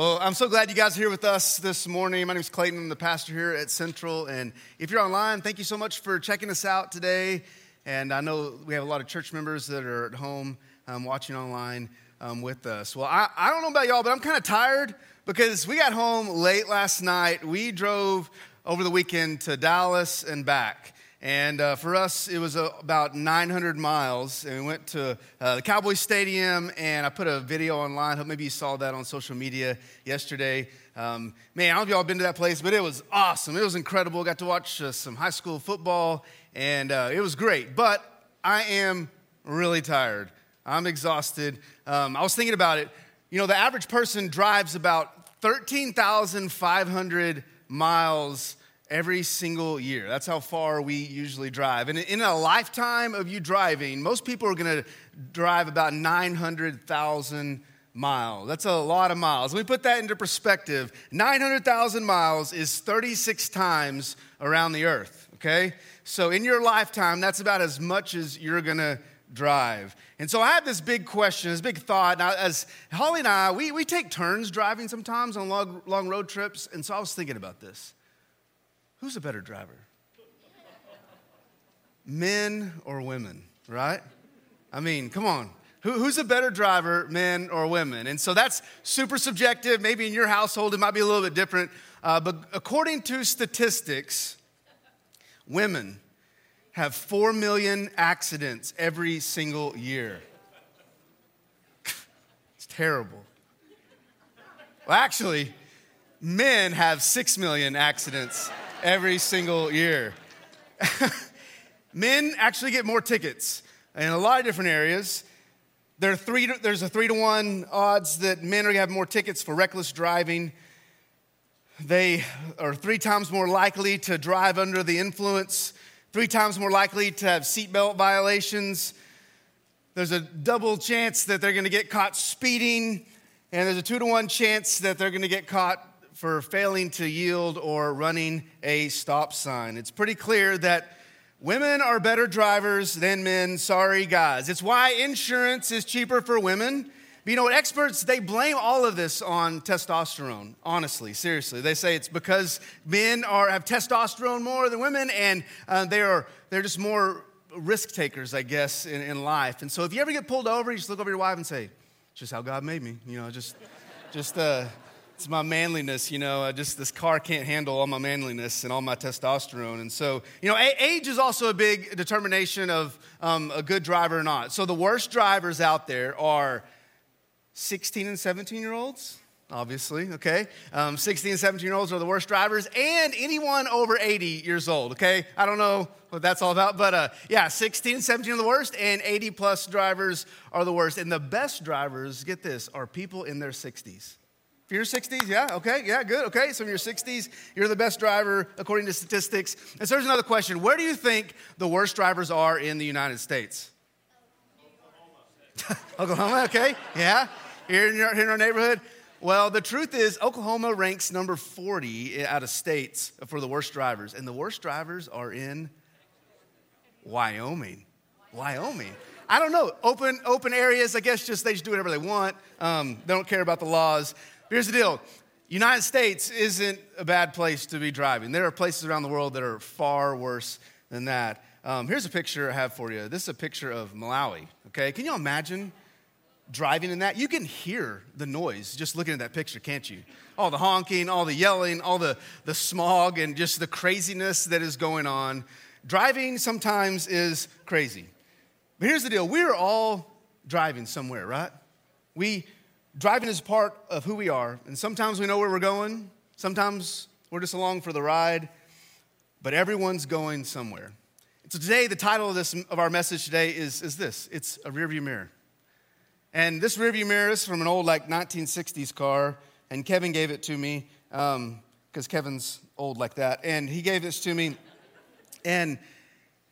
Well, I'm so glad you guys are here with us this morning. My name is Clayton. I'm the pastor here at Central. And if you're online, thank you so much for checking us out today. And I know we have a lot of church members that are at home um, watching online um, with us. Well, I, I don't know about y'all, but I'm kind of tired because we got home late last night. We drove over the weekend to Dallas and back. And uh, for us, it was uh, about 900 miles. And we went to uh, the Cowboy Stadium, and I put a video online. Hope maybe you saw that on social media yesterday. Um, man, I don't know if y'all been to that place, but it was awesome. It was incredible. Got to watch uh, some high school football, and uh, it was great. But I am really tired. I'm exhausted. Um, I was thinking about it. You know, the average person drives about 13,500 miles every single year. That's how far we usually drive. And in a lifetime of you driving, most people are going to drive about 900,000 miles. That's a lot of miles. Let me put that into perspective 900,000 miles is 36 times around the earth, okay? So in your lifetime, that's about as much as you're going to drive. And so I have this big question, this big thought. Now, as Holly and I, we, we take turns driving sometimes on long, long road trips. And so I was thinking about this. Who's a better driver? Men or women, right? I mean, come on. Who, who's a better driver, men or women? And so that's super subjective. Maybe in your household it might be a little bit different. Uh, but according to statistics, women have 4 million accidents every single year. it's terrible. Well, actually, men have 6 million accidents every single year. Men actually get more tickets in a lot of different areas. There three there's a three to one odds that men are going to have more tickets for reckless driving. They are three times more likely to drive under the influence, three times more likely to have seatbelt violations. There's a double chance that they're going to get caught speeding, and there's a two to one chance that they're going to get caught for failing to yield or running a stop sign. It's pretty clear that women are better drivers than men. Sorry, guys. It's why insurance is cheaper for women. But you know what? Experts, they blame all of this on testosterone, honestly, seriously. They say it's because men are, have testosterone more than women and uh, they are, they're just more risk takers, I guess, in, in life. And so if you ever get pulled over, you just look over your wife and say, just how God made me. You know, just, just, uh, it's my manliness, you know. I just this car can't handle all my manliness and all my testosterone, and so you know, age is also a big determination of um, a good driver or not. So the worst drivers out there are 16 and 17 year olds, obviously. Okay, um, 16 and 17 year olds are the worst drivers, and anyone over 80 years old. Okay, I don't know what that's all about, but uh, yeah, 16 and 17 are the worst, and 80 plus drivers are the worst. And the best drivers, get this, are people in their 60s. For your 60s, yeah, okay, yeah, good, okay. So in your 60s, you're the best driver according to statistics. And so there's another question Where do you think the worst drivers are in the United States? Oklahoma, okay, yeah, here in, your, here in our neighborhood. Well, the truth is, Oklahoma ranks number 40 out of states for the worst drivers, and the worst drivers are in Wyoming. Wyoming. I don't know. Open open areas. I guess just they just do whatever they want. Um, they don't care about the laws. Here's the deal United States isn't a bad place to be driving. There are places around the world that are far worse than that. Um, here's a picture I have for you. This is a picture of Malawi, okay? Can you imagine driving in that? You can hear the noise just looking at that picture, can't you? All the honking, all the yelling, all the, the smog, and just the craziness that is going on. Driving sometimes is crazy. But here's the deal we're all driving somewhere, right? We driving is part of who we are. And sometimes we know where we're going, sometimes we're just along for the ride, but everyone's going somewhere. So today, the title of, this, of our message today is, is this it's a rearview mirror. And this rearview mirror is from an old, like, 1960s car, and Kevin gave it to me because um, Kevin's old like that. And he gave this to me. And,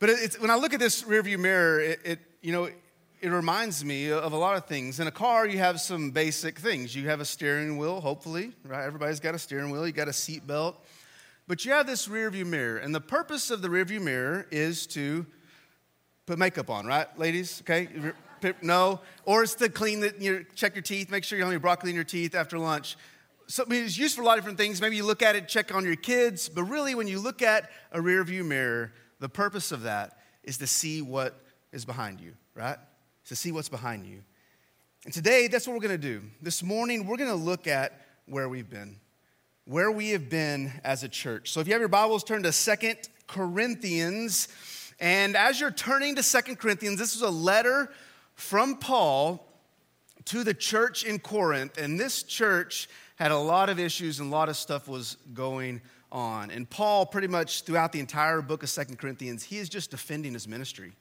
but it's, when I look at this rearview mirror, it, it you know, it reminds me of a lot of things. In a car, you have some basic things. You have a steering wheel, hopefully, right? Everybody's got a steering wheel, you got a seat belt. But you have this rearview mirror. And the purpose of the rearview mirror is to put makeup on, right, ladies? Okay? No. Or it's to clean the, your, check your teeth, make sure you have your broccoli in your teeth after lunch. so, I mean, it's used for a lot of different things. Maybe you look at it, check on your kids, but really, when you look at a rearview mirror, the purpose of that is to see what is behind you, right? To see what's behind you. And today, that's what we're going to do. This morning, we're going to look at where we've been, where we have been as a church. So if you have your Bibles, turn to Second Corinthians. And as you're turning to Second Corinthians, this is a letter from Paul to the church in Corinth. And this church had a lot of issues and a lot of stuff was going on. And Paul, pretty much throughout the entire book of Second Corinthians, he is just defending his ministry.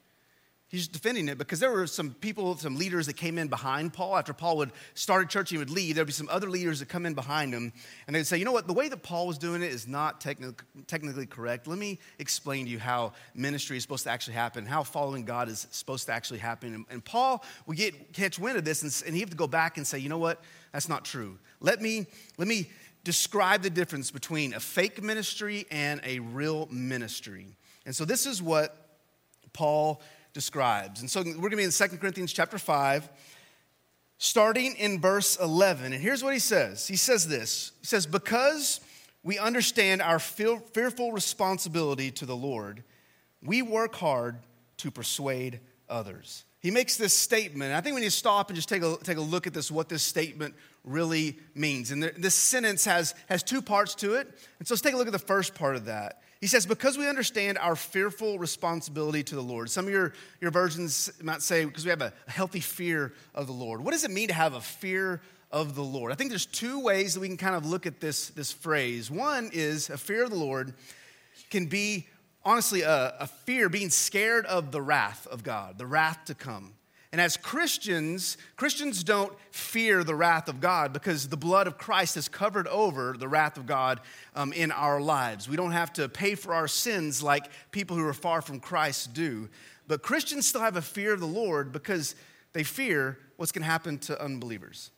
He's defending it because there were some people, some leaders that came in behind Paul. After Paul would start a church, he would leave. There'd be some other leaders that come in behind him, and they'd say, you know what, the way that Paul was doing it is not techni- technically correct. Let me explain to you how ministry is supposed to actually happen, how following God is supposed to actually happen. And, and Paul would get catch wind of this, and, and he'd have to go back and say, you know what, that's not true. Let me, let me describe the difference between a fake ministry and a real ministry. And so this is what Paul describes. And so we're going to be in 2 Corinthians chapter 5, starting in verse 11. And here's what he says He says this He says, Because we understand our fearful responsibility to the Lord, we work hard to persuade others. He makes this statement. I think we need to stop and just take a, take a look at this, what this statement really means. And this sentence has, has two parts to it. And so let's take a look at the first part of that. He says, because we understand our fearful responsibility to the Lord. Some of your, your versions might say, because we have a healthy fear of the Lord. What does it mean to have a fear of the Lord? I think there's two ways that we can kind of look at this, this phrase. One is a fear of the Lord can be, honestly, a, a fear, being scared of the wrath of God, the wrath to come. And as Christians, Christians don't fear the wrath of God because the blood of Christ has covered over the wrath of God um, in our lives. We don't have to pay for our sins like people who are far from Christ do. But Christians still have a fear of the Lord because they fear what's going to happen to unbelievers.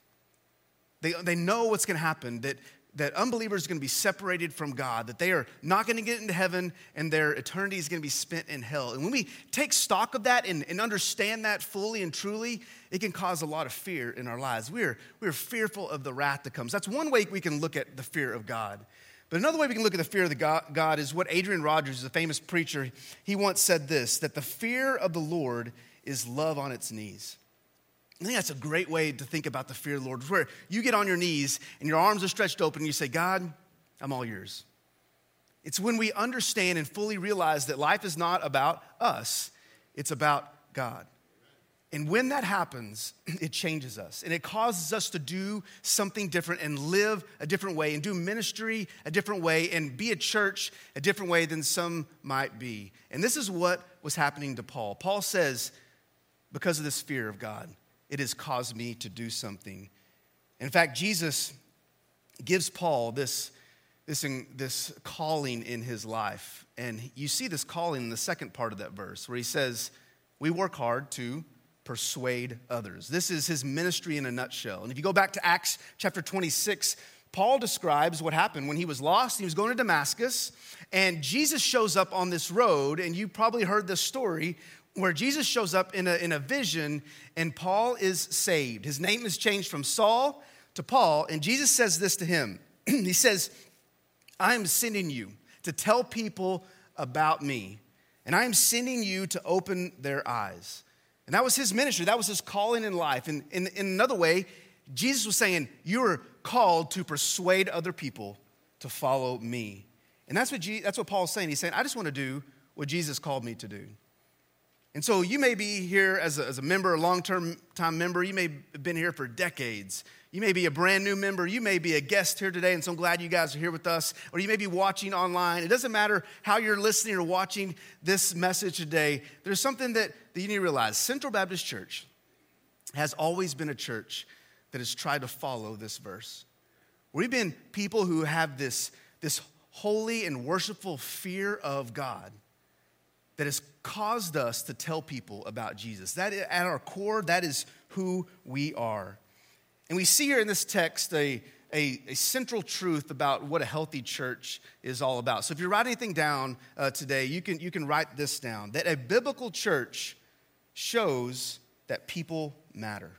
They, they know what's going to happen, that that unbelievers are going to be separated from God, that they are not going to get into heaven and their eternity is going to be spent in hell. And when we take stock of that and, and understand that fully and truly, it can cause a lot of fear in our lives. We're, we're fearful of the wrath that comes. That's one way we can look at the fear of God. But another way we can look at the fear of the God, God is what Adrian Rogers, a famous preacher, he once said this that the fear of the Lord is love on its knees. I think that's a great way to think about the fear of the Lord, where you get on your knees and your arms are stretched open and you say, God, I'm all yours. It's when we understand and fully realize that life is not about us, it's about God. And when that happens, it changes us and it causes us to do something different and live a different way and do ministry a different way and be a church a different way than some might be. And this is what was happening to Paul. Paul says, because of this fear of God, it has caused me to do something. In fact, Jesus gives Paul this, this, this calling in his life. And you see this calling in the second part of that verse where he says, We work hard to persuade others. This is his ministry in a nutshell. And if you go back to Acts chapter 26, Paul describes what happened when he was lost. He was going to Damascus, and Jesus shows up on this road. And you probably heard this story where Jesus shows up in a, in a vision and Paul is saved. His name is changed from Saul to Paul, and Jesus says this to him He says, I am sending you to tell people about me, and I am sending you to open their eyes. And that was his ministry, that was his calling in life. And in, in another way, Jesus was saying, You are called to persuade other people to follow me. And that's what, Je- that's what Paul's saying. He's saying, I just want to do what Jesus called me to do. And so you may be here as a, as a member, a long term time member. You may have been here for decades. You may be a brand new member. You may be a guest here today, and so I'm glad you guys are here with us. Or you may be watching online. It doesn't matter how you're listening or watching this message today. There's something that, that you need to realize Central Baptist Church has always been a church that has tried to follow this verse. We've been people who have this, this holy and worshipful fear of God that has caused us to tell people about Jesus. That at our core, that is who we are. And we see here in this text a, a, a, central truth about what a healthy church is all about. So if you write anything down uh, today, you can, you can write this down that a biblical church shows that people matter.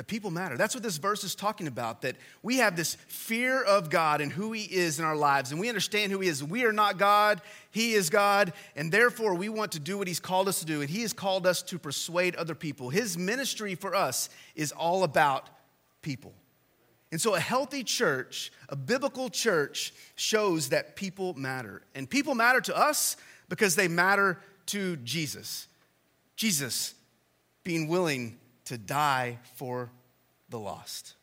That people matter. That's what this verse is talking about, that we have this fear of God and who He is in our lives, and we understand who He is. We are not God, He is God, and therefore we want to do what He's called us to do, and He has called us to persuade other people. His ministry for us is all about people. And so, a healthy church, a biblical church, shows that people matter. And people matter to us because they matter to Jesus. Jesus being willing to die for the lost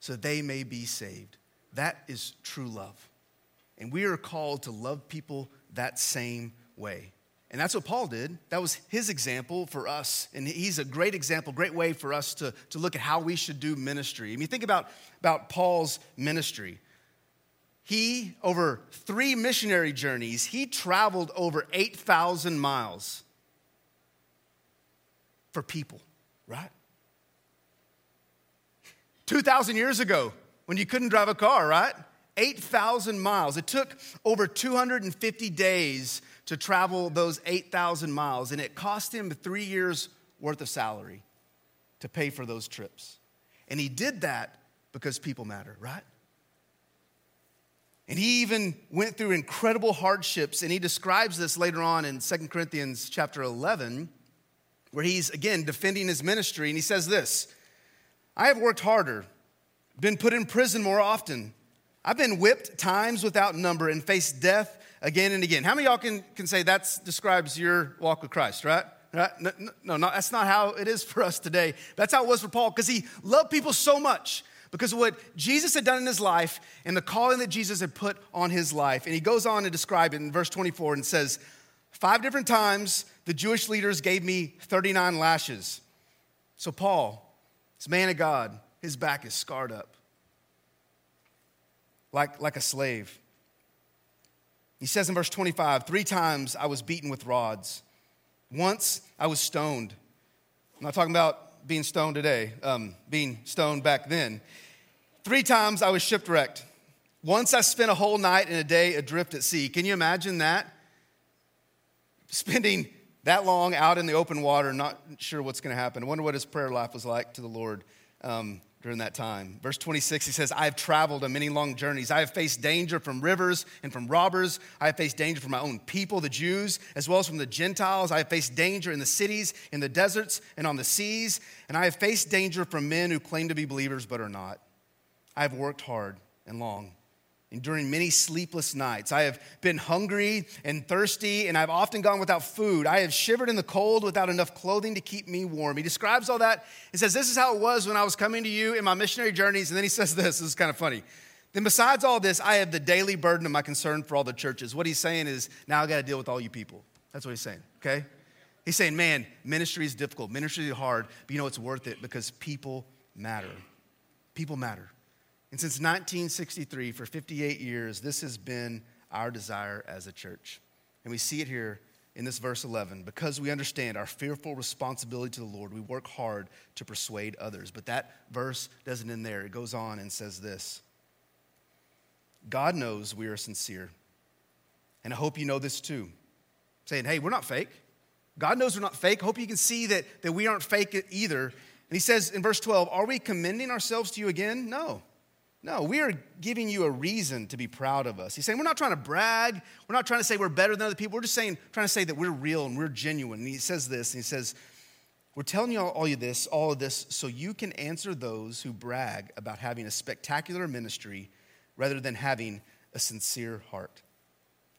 so they may be saved. That is true love. And we are called to love people that same way. And that's what Paul did. That was his example for us. And he's a great example, great way for us to, to look at how we should do ministry. I mean, think about, about Paul's ministry. He, over three missionary journeys, he traveled over 8,000 miles for people, right? 2,000 years ago, when you couldn't drive a car, right? 8,000 miles. It took over 250 days to travel those 8,000 miles, and it cost him three years' worth of salary to pay for those trips. And he did that because people matter, right? And he even went through incredible hardships, and he describes this later on in 2 Corinthians chapter 11, where he's again defending his ministry, and he says this I have worked harder, been put in prison more often. I've been whipped times without number and faced death again and again. How many y'all can, can say that describes your walk with Christ, right? right? No, no, no, that's not how it is for us today. That's how it was for Paul because he loved people so much because of what Jesus had done in his life and the calling that Jesus had put on his life. And he goes on to describe it in verse 24 and says, Five different times the Jewish leaders gave me 39 lashes. So, Paul, this man of God, his back is scarred up like, like a slave. He says in verse 25, Three times I was beaten with rods. Once I was stoned. I'm not talking about being stoned today, um, being stoned back then. Three times I was shipwrecked. Once I spent a whole night and a day adrift at sea. Can you imagine that? Spending that long out in the open water, not sure what's going to happen. I wonder what his prayer life was like to the Lord. Um, during that time. Verse 26, he says, I have traveled on many long journeys. I have faced danger from rivers and from robbers. I have faced danger from my own people, the Jews, as well as from the Gentiles. I have faced danger in the cities, in the deserts, and on the seas. And I have faced danger from men who claim to be believers but are not. I have worked hard and long enduring many sleepless nights. I have been hungry and thirsty, and I've often gone without food. I have shivered in the cold without enough clothing to keep me warm. He describes all that and says, This is how it was when I was coming to you in my missionary journeys. And then he says this, this is kind of funny. Then, besides all this, I have the daily burden of my concern for all the churches. What he's saying is, now I got to deal with all you people. That's what he's saying, okay? He's saying, man, ministry is difficult, ministry is hard, but you know it's worth it because people matter. People matter. And since 1963, for 58 years, this has been our desire as a church. And we see it here in this verse 11. Because we understand our fearful responsibility to the Lord, we work hard to persuade others. But that verse doesn't end there. It goes on and says this God knows we are sincere. And I hope you know this too. Saying, hey, we're not fake. God knows we're not fake. Hope you can see that, that we aren't fake either. And he says in verse 12, Are we commending ourselves to you again? No. No, we are giving you a reason to be proud of us. He's saying we're not trying to brag. We're not trying to say we're better than other people. We're just saying, trying to say that we're real and we're genuine. And he says this, and he says, We're telling you all, all of this, all of this, so you can answer those who brag about having a spectacular ministry rather than having a sincere heart.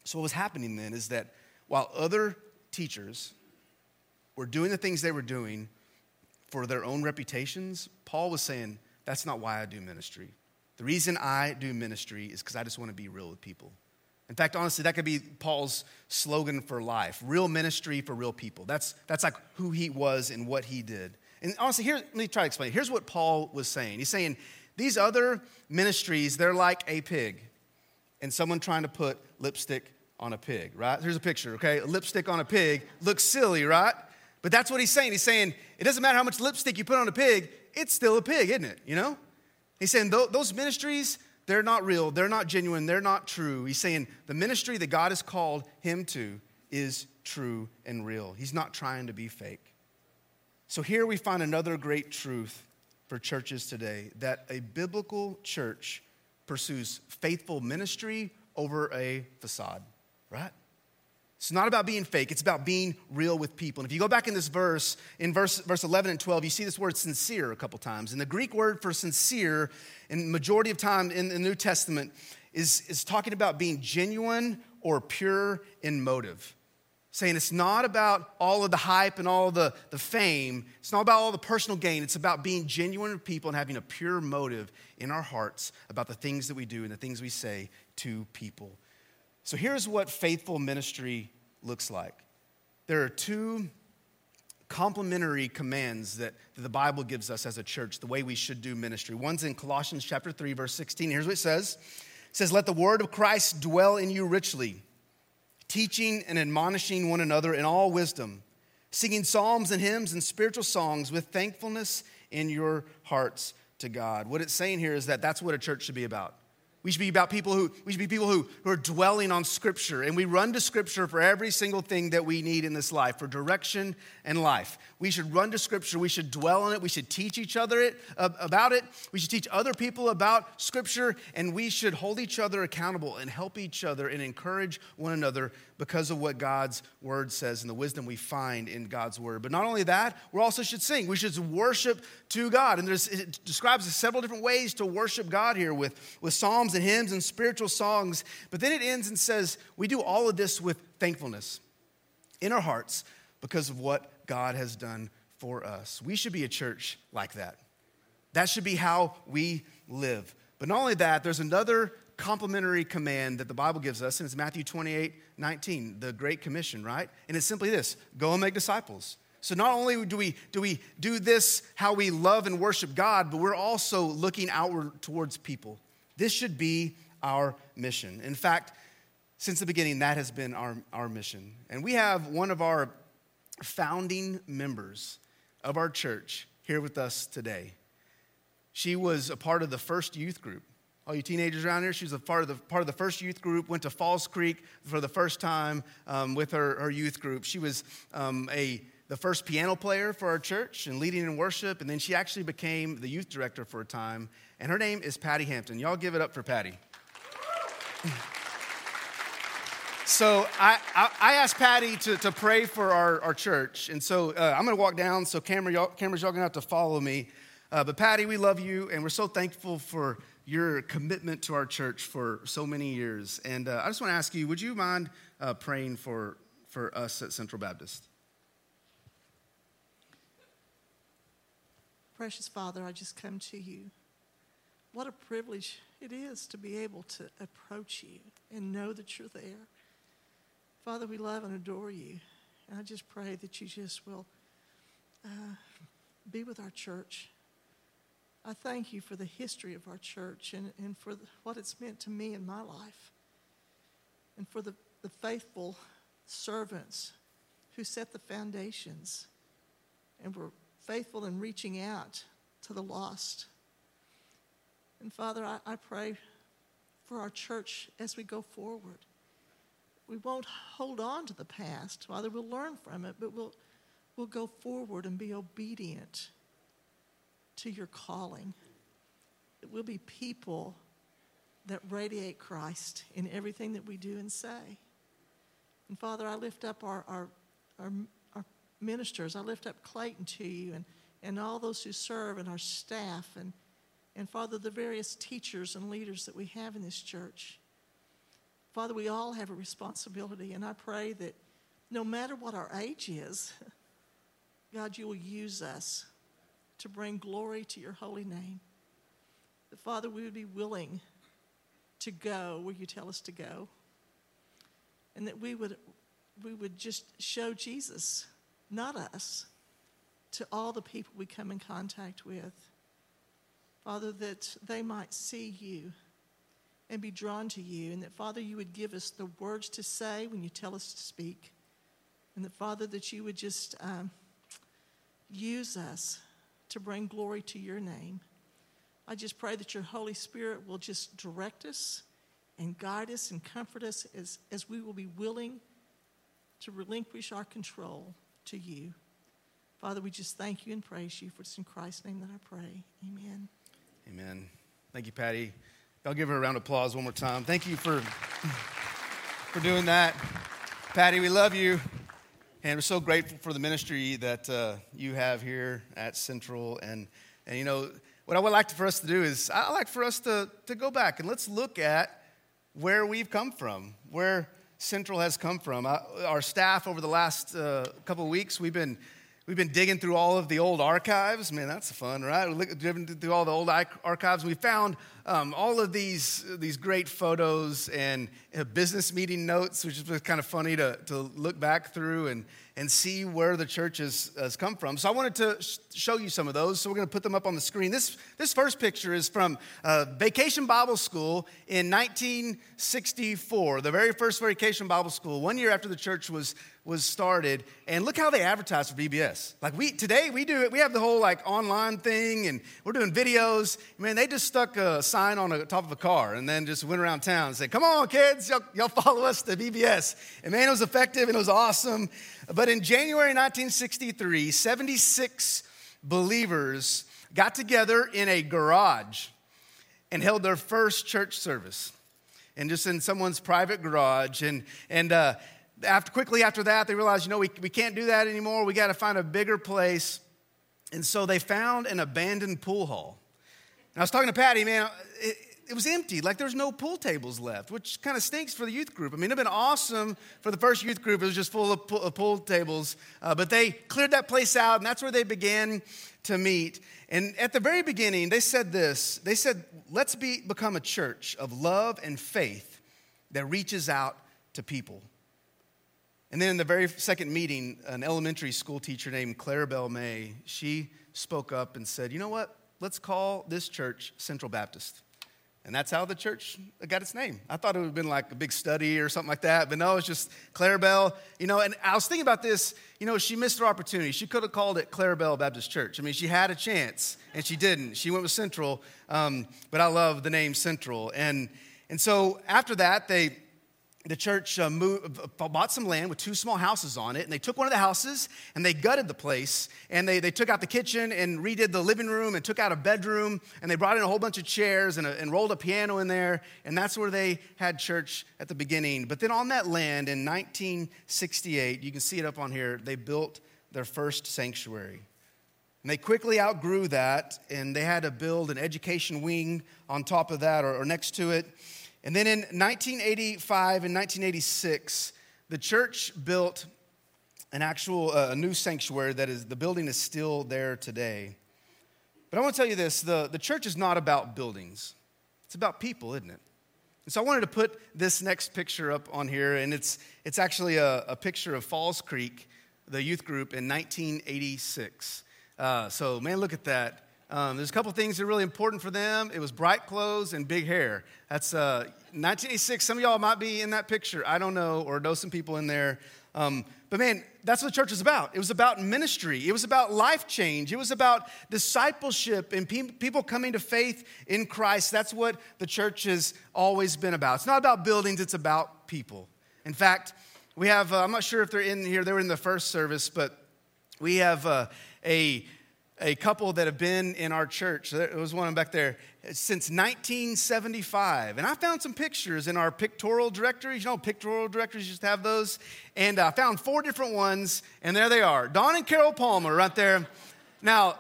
So what was happening then is that while other teachers were doing the things they were doing for their own reputations, Paul was saying, That's not why I do ministry. The reason I do ministry is because I just want to be real with people. In fact, honestly, that could be Paul's slogan for life real ministry for real people. That's, that's like who he was and what he did. And honestly, here, let me try to explain. Here's what Paul was saying He's saying, these other ministries, they're like a pig and someone trying to put lipstick on a pig, right? Here's a picture, okay? A lipstick on a pig looks silly, right? But that's what he's saying. He's saying, it doesn't matter how much lipstick you put on a pig, it's still a pig, isn't it? You know? He's saying those ministries, they're not real, they're not genuine, they're not true. He's saying the ministry that God has called him to is true and real. He's not trying to be fake. So here we find another great truth for churches today that a biblical church pursues faithful ministry over a facade, right? It's not about being fake, it's about being real with people. And if you go back in this verse, in verse, verse 11 and 12, you see this word sincere a couple times. And the Greek word for sincere, in majority of time in the New Testament, is, is talking about being genuine or pure in motive. Saying it's not about all of the hype and all the, the fame. It's not about all the personal gain. It's about being genuine with people and having a pure motive in our hearts about the things that we do and the things we say to people. So here's what faithful ministry looks like there are two complementary commands that, the Bible gives us as a church, the way we should do ministry. One's in Colossians chapter 3, verse 16. Here's what it says it says, Let the word of Christ dwell in you richly, teaching and admonishing one another in all wisdom, singing psalms and hymns and spiritual songs with thankfulness in your hearts to God. What it's saying here is that that's what a church should be about. We should be about people who we should be people who, who are dwelling on scripture. And we run to scripture for every single thing that we need in this life for direction and life. We should run to scripture, we should dwell on it, we should teach each other it, about it, we should teach other people about scripture. And we should hold each other accountable and help each other and encourage one another because of what God's word says and the wisdom we find in God's word. But not only that, we also should sing. We should worship to God. And it describes several different ways to worship God here with, with psalms and hymns and spiritual songs. But then it ends and says, we do all of this with thankfulness in our hearts because of what God has done for us. We should be a church like that. That should be how we live. But not only that, there's another complementary command that the Bible gives us, and it's Matthew 28 19, the Great Commission, right? And it's simply this go and make disciples. So not only do we do we do this how we love and worship God, but we're also looking outward towards people. This should be our mission. In fact, since the beginning, that has been our, our mission. And we have one of our founding members of our church here with us today. She was a part of the first youth group all you teenagers around here, she was a part of the, part of the first youth group, went to Falls Creek for the first time um, with her, her youth group. She was um, a, the first piano player for our church and leading in worship, and then she actually became the youth director for a time. And her name is Patty Hampton. Y'all give it up for Patty. So I, I, I, asked Patty to, to pray for our, our church. And so uh, I'm going to walk down, so camera, y'all, cameras, y'all going to have to follow me. Uh, but Patty, we love you, and we're so thankful for your commitment to our church for so many years. And uh, I just want to ask you would you mind uh, praying for, for us at Central Baptist? Precious Father, I just come to you. What a privilege it is to be able to approach you and know that you're there. Father, we love and adore you. And I just pray that you just will uh, be with our church I thank you for the history of our church and, and for the, what it's meant to me in my life, and for the, the faithful servants who set the foundations and were faithful in reaching out to the lost. And Father, I, I pray for our church as we go forward. We won't hold on to the past. Father, we'll learn from it, but we'll, we'll go forward and be obedient to your calling. That we'll be people that radiate Christ in everything that we do and say. And Father, I lift up our, our, our, our ministers. I lift up Clayton to you and, and all those who serve and our staff and, and Father, the various teachers and leaders that we have in this church. Father, we all have a responsibility, and I pray that no matter what our age is, God, you will use us to bring glory to your holy name. That, Father, we would be willing to go where you tell us to go. And that we would, we would just show Jesus, not us, to all the people we come in contact with. Father, that they might see you and be drawn to you. And that, Father, you would give us the words to say when you tell us to speak. And that, Father, that you would just um, use us to bring glory to your name. I just pray that your Holy Spirit will just direct us and guide us and comfort us as, as we will be willing to relinquish our control to you. Father, we just thank you and praise you. For it's in Christ's name that I pray. Amen. Amen. Thank you, Patty. I'll give her a round of applause one more time. Thank you for, for doing that. Patty, we love you. And we're so grateful for the ministry that uh, you have here at Central. And, and, you know, what I would like for us to do is, i like for us to, to go back and let's look at where we've come from, where Central has come from. I, our staff over the last uh, couple of weeks, we've been We've been digging through all of the old archives. Man, that's fun, right? We've driven through all the old archives. We found um, all of these, these great photos and uh, business meeting notes, which is kind of funny to, to look back through and, and see where the church has, has come from. So I wanted to sh- show you some of those. So we're going to put them up on the screen. This, this first picture is from uh, Vacation Bible School in 1964, the very first Vacation Bible School, one year after the church was was started and look how they advertise for VBS. Like we today we do it, we have the whole like online thing and we're doing videos. Man, they just stuck a sign on the top of a car and then just went around town and said, Come on, kids, y'all, y'all follow us to VBS. And man, it was effective and it was awesome. But in January 1963, 76 believers got together in a garage and held their first church service and just in someone's private garage. And, and uh, after, quickly after that, they realized, you know, we, we can't do that anymore. We got to find a bigger place. And so they found an abandoned pool hall. I was talking to Patty, man, it, it was empty. Like there's no pool tables left, which kind of stinks for the youth group. I mean, it'd been awesome for the first youth group. It was just full of pool, of pool tables. Uh, but they cleared that place out, and that's where they began to meet. And at the very beginning, they said this they said, let's be, become a church of love and faith that reaches out to people. And then in the very second meeting, an elementary school teacher named Clarabelle May, she spoke up and said, you know what? Let's call this church Central Baptist. And that's how the church got its name. I thought it would have been like a big study or something like that, but no, it's just Clarabelle. You know, and I was thinking about this, you know, she missed her opportunity. She could have called it Clarabelle Baptist Church. I mean, she had a chance, and she didn't. She went with Central, um, but I love the name Central. And, and so after that, they, the church uh, moved, uh, bought some land with two small houses on it, and they took one of the houses and they gutted the place. And they, they took out the kitchen and redid the living room and took out a bedroom, and they brought in a whole bunch of chairs and, a, and rolled a piano in there. And that's where they had church at the beginning. But then on that land in 1968, you can see it up on here, they built their first sanctuary. And they quickly outgrew that, and they had to build an education wing on top of that or, or next to it. And then in 1985 and 1986, the church built an actual uh, a new sanctuary that is the building is still there today. But I want to tell you this the, the church is not about buildings, it's about people, isn't it? And so I wanted to put this next picture up on here, and it's, it's actually a, a picture of Falls Creek, the youth group, in 1986. Uh, so, man, look at that. Um, there's a couple things that are really important for them. It was bright clothes and big hair. That's uh, 1986. Some of y'all might be in that picture. I don't know, or know some people in there. Um, but man, that's what the church was about. It was about ministry. It was about life change. It was about discipleship and pe- people coming to faith in Christ. That's what the church has always been about. It's not about buildings, it's about people. In fact, we have, uh, I'm not sure if they're in here, they were in the first service, but we have uh, a a couple that have been in our church. There was one back there since 1975. And I found some pictures in our pictorial directories. You know, pictorial directories just have those. And I found four different ones, and there they are Don and Carol Palmer right there. Now,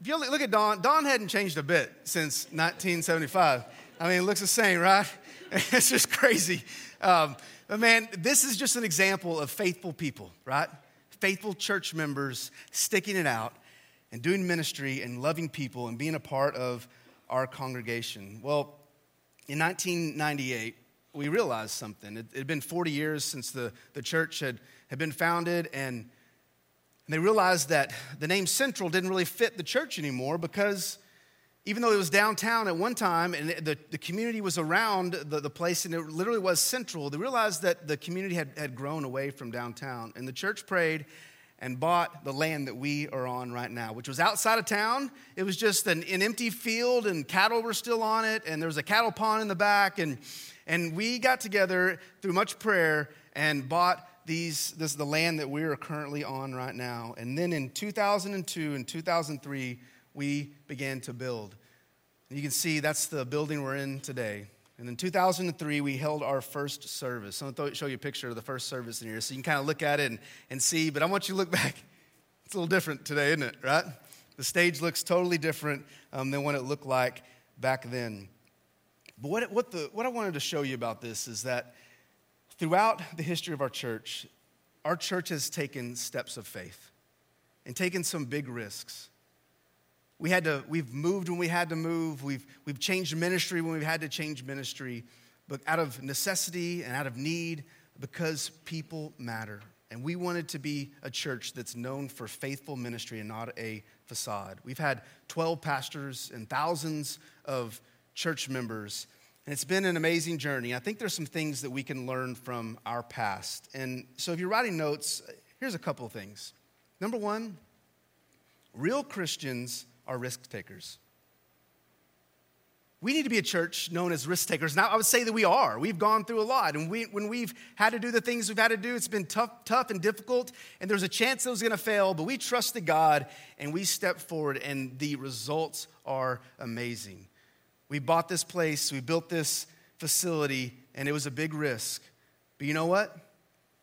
if you look at Don, Don hadn't changed a bit since 1975. I mean, it looks the same, right? It's just crazy. Um, but man, this is just an example of faithful people, right? Faithful church members sticking it out and doing ministry and loving people and being a part of our congregation. Well, in 1998, we realized something. It, had been 40 years since the, the church had, had been founded, and, they realized that the name Central didn't really fit the church anymore because even though it was downtown at one time and the, the community was around the, the place and it literally was central, they realized that the community had, had grown away from downtown. And the church prayed and bought the land that we are on right now, which was outside of town. It was just an, an, empty field, and cattle were still on it, and there was a cattle pond in the back. And, and we got together through much prayer and bought these, this the land that we are currently on right now. And then in 2002 and 2003, we began to build. And you can see that's the building we're in today. And in 2003, we held our first service. I'm going to show you a picture of the first service in here so you can kind of look at it and, and see. But I want you to look back. It's a little different today, isn't it? Right? The stage looks totally different um, than what it looked like back then. But what, what, the, what I wanted to show you about this is that throughout the history of our church, our church has taken steps of faith and taken some big risks. We had to, we've moved when we had to move. We've, we've changed ministry when we've had to change ministry, but out of necessity and out of need because people matter. And we wanted to be a church that's known for faithful ministry and not a facade. We've had 12 pastors and thousands of church members. And it's been an amazing journey. I think there's some things that we can learn from our past. And so if you're writing notes, here's a couple of things. Number one, real Christians are risk takers. We need to be a church known as risk takers. Now, I would say that we are. We've gone through a lot. And we, when we've had to do the things we've had to do, it's been tough, tough and difficult. And there's a chance it was going to fail, but we trusted God and we stepped forward, and the results are amazing. We bought this place, we built this facility, and it was a big risk. But you know what?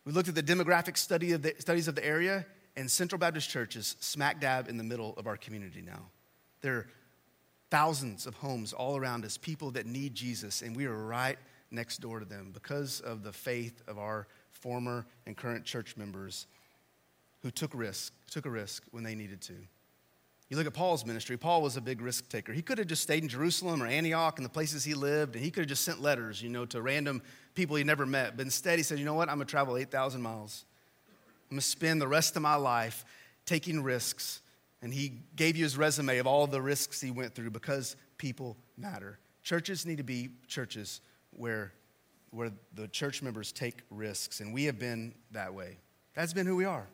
We looked at the demographic study of the, studies of the area, and Central Baptist Church is smack dab in the middle of our community now. There are thousands of homes all around us, people that need Jesus, and we are right next door to them because of the faith of our former and current church members who took risk, took a risk when they needed to. You look at Paul's ministry, Paul was a big risk taker. He could have just stayed in Jerusalem or Antioch and the places he lived, and he could have just sent letters, you know, to random people he never met. But instead, he said, you know what? I'm going to travel 8,000 miles. I'm going to spend the rest of my life taking risks. And he gave you his resume of all the risks he went through because people matter. Churches need to be churches where, where the church members take risks, and we have been that way. That's been who we are.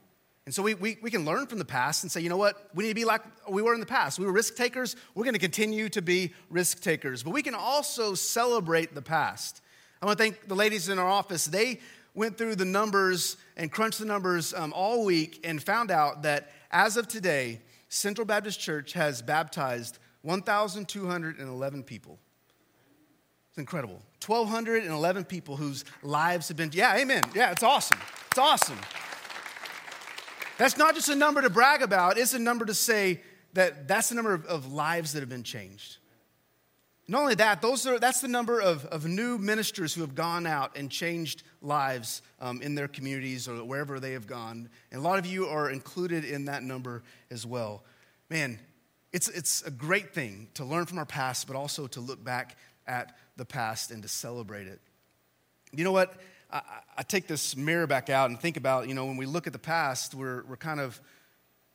And so we, we, we can learn from the past and say, you know what, we need to be like we were in the past. We were risk takers, we're going to continue to be risk takers. But we can also celebrate the past. I want to thank the ladies in our office. They went through the numbers and crunched the numbers um, all week and found out that as of today, Central Baptist Church has baptized 1,211 people. It's incredible. 1,211 people whose lives have been, yeah, amen. Yeah, it's awesome. It's awesome. That's not just a number to brag about, it's a number to say that that's the number of, of lives that have been changed. Not only that, those are, that's the number of, of new ministers who have gone out and changed lives um, in their communities or wherever they have gone. And a lot of you are included in that number as well. Man, it's, it's a great thing to learn from our past, but also to look back at the past and to celebrate it. You know what? I, I take this mirror back out and think about, you know, when we look at the past, we're, we're kind of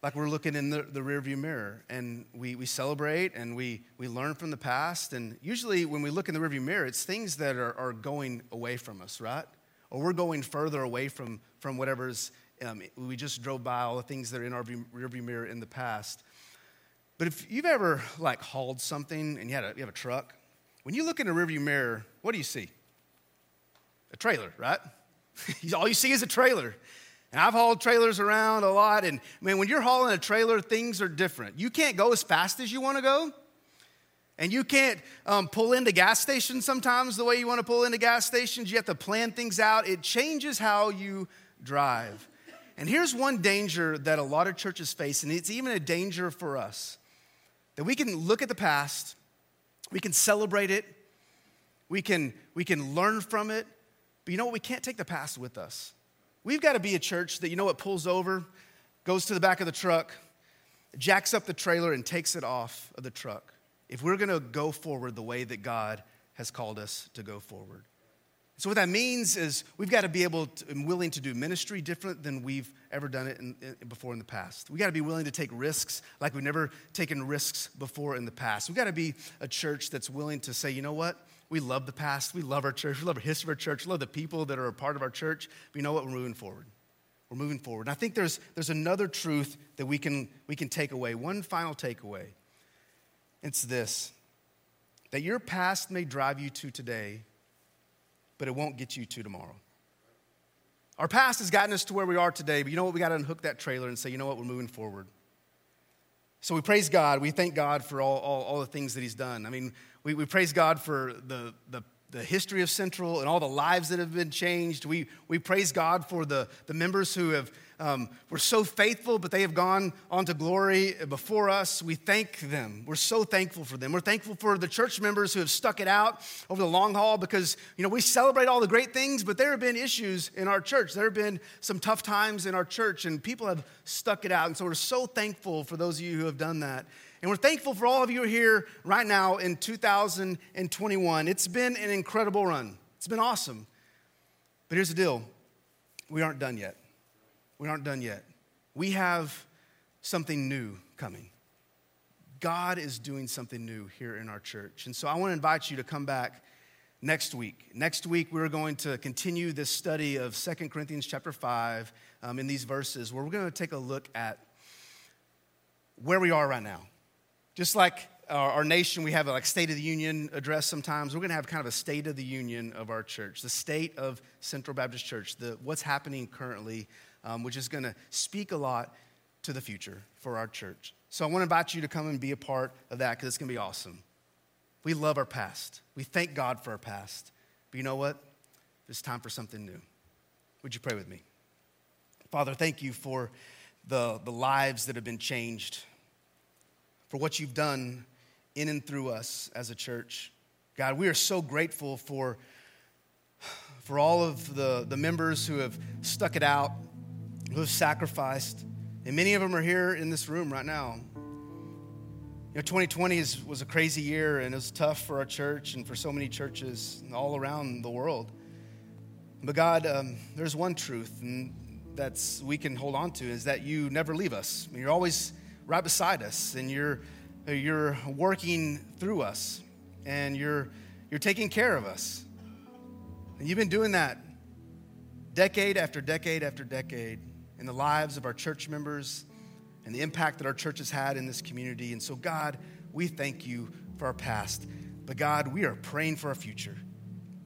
like we're looking in the, the rearview mirror and we, we celebrate and we, we learn from the past. And usually, when we look in the rearview mirror, it's things that are, are going away from us, right? Or we're going further away from, from whatever's um, we just drove by, all the things that are in our rearview mirror in the past. But if you've ever like hauled something and you, had a, you have a truck, when you look in the rearview mirror, what do you see? A trailer, right? all you see is a trailer. And I've hauled trailers around a lot. And I mean, when you're hauling a trailer, things are different. You can't go as fast as you want to go. And you can't um, pull into gas stations sometimes the way you want to pull into gas stations. You have to plan things out. It changes how you drive. And here's one danger that a lot of churches face, and it's even a danger for us that we can look at the past, we can celebrate it, we can, we can learn from it, but you know what? We can't take the past with us. We've got to be a church that, you know what, pulls over, goes to the back of the truck, jacks up the trailer, and takes it off of the truck. If we're going to go forward the way that God has called us to go forward. So, what that means is we've got to be able to, and willing to do ministry different than we've ever done it in, in, before in the past. We've got to be willing to take risks like we've never taken risks before in the past. We've got to be a church that's willing to say, you know what? We love the past. We love our church. We love the history of our church. We love the people that are a part of our church. But you know what? We're moving forward. We're moving forward. And I think there's, there's another truth that we can, we can take away. One final takeaway. It's this that your past may drive you to today, but it won't get you to tomorrow. Our past has gotten us to where we are today, but you know what? We got to unhook that trailer and say, you know what? We're moving forward. So we praise God. We thank God for all, all, all the things that He's done. I mean, we, we praise God for the, the, the history of Central and all the lives that have been changed. We, we praise God for the, the members who have um, were so faithful, but they have gone on to glory before us. We thank them. We're so thankful for them. We're thankful for the church members who have stuck it out over the long haul because, you know, we celebrate all the great things, but there have been issues in our church. There have been some tough times in our church, and people have stuck it out. And so we're so thankful for those of you who have done that. And we're thankful for all of you here right now in 2021. It's been an incredible run, it's been awesome. But here's the deal we aren't done yet. We aren't done yet. We have something new coming. God is doing something new here in our church. And so I want to invite you to come back next week. Next week, we're going to continue this study of Second Corinthians chapter 5 um, in these verses, where we're going to take a look at where we are right now. Just like our, our nation, we have a like State of the Union address sometimes. We're going to have kind of a State of the Union of our church, the state of Central Baptist Church, the, what's happening currently um, which is going to speak a lot to the future for our church. So I want to invite you to come and be a part of that because it's going to be awesome. We love our past. We thank God for our past. But you know what? It's time for something new. Would you pray with me? Father, thank you for the, the lives that have been changed, for what you've done in and through us as a church. God, we are so grateful for, for all of the, the members who have stuck it out, who have sacrificed. And many of them are here in this room right now. You know, 2020 is, was a crazy year and it was tough for our church and for so many churches all around the world. But God, um, there's one truth and that's we can hold on to is that you never leave us. You're always right beside us and you're, you're working through us and you're, you're taking care of us. And you've been doing that decade after decade after decade in the lives of our church members and the impact that our church has had in this community. And so, God, we thank you for our past. But, God, we are praying for our future.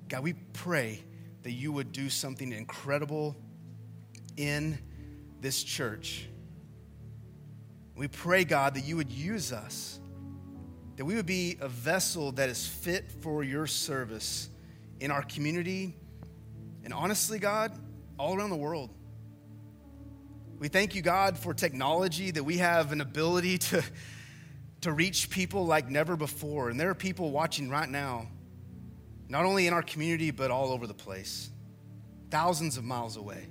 God, we pray that you would do something incredible in this church. We pray, God, that you would use us, that we would be a vessel that is fit for your service in our community, and honestly, God, all around the world. We thank you, God, for technology that we have an ability to, to reach people like never before. And there are people watching right now, not only in our community, but all over the place, thousands of miles away.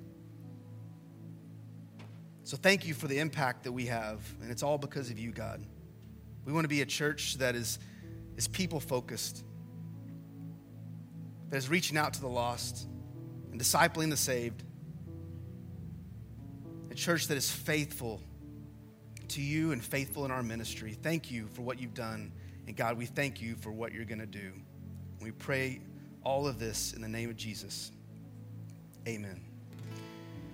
So thank you for the impact that we have, and it's all because of you, God. We want to be a church that is, is people focused, that is reaching out to the lost and discipling the saved a church that is faithful to you and faithful in our ministry. Thank you for what you've done. And God, we thank you for what you're going to do. We pray all of this in the name of Jesus. Amen.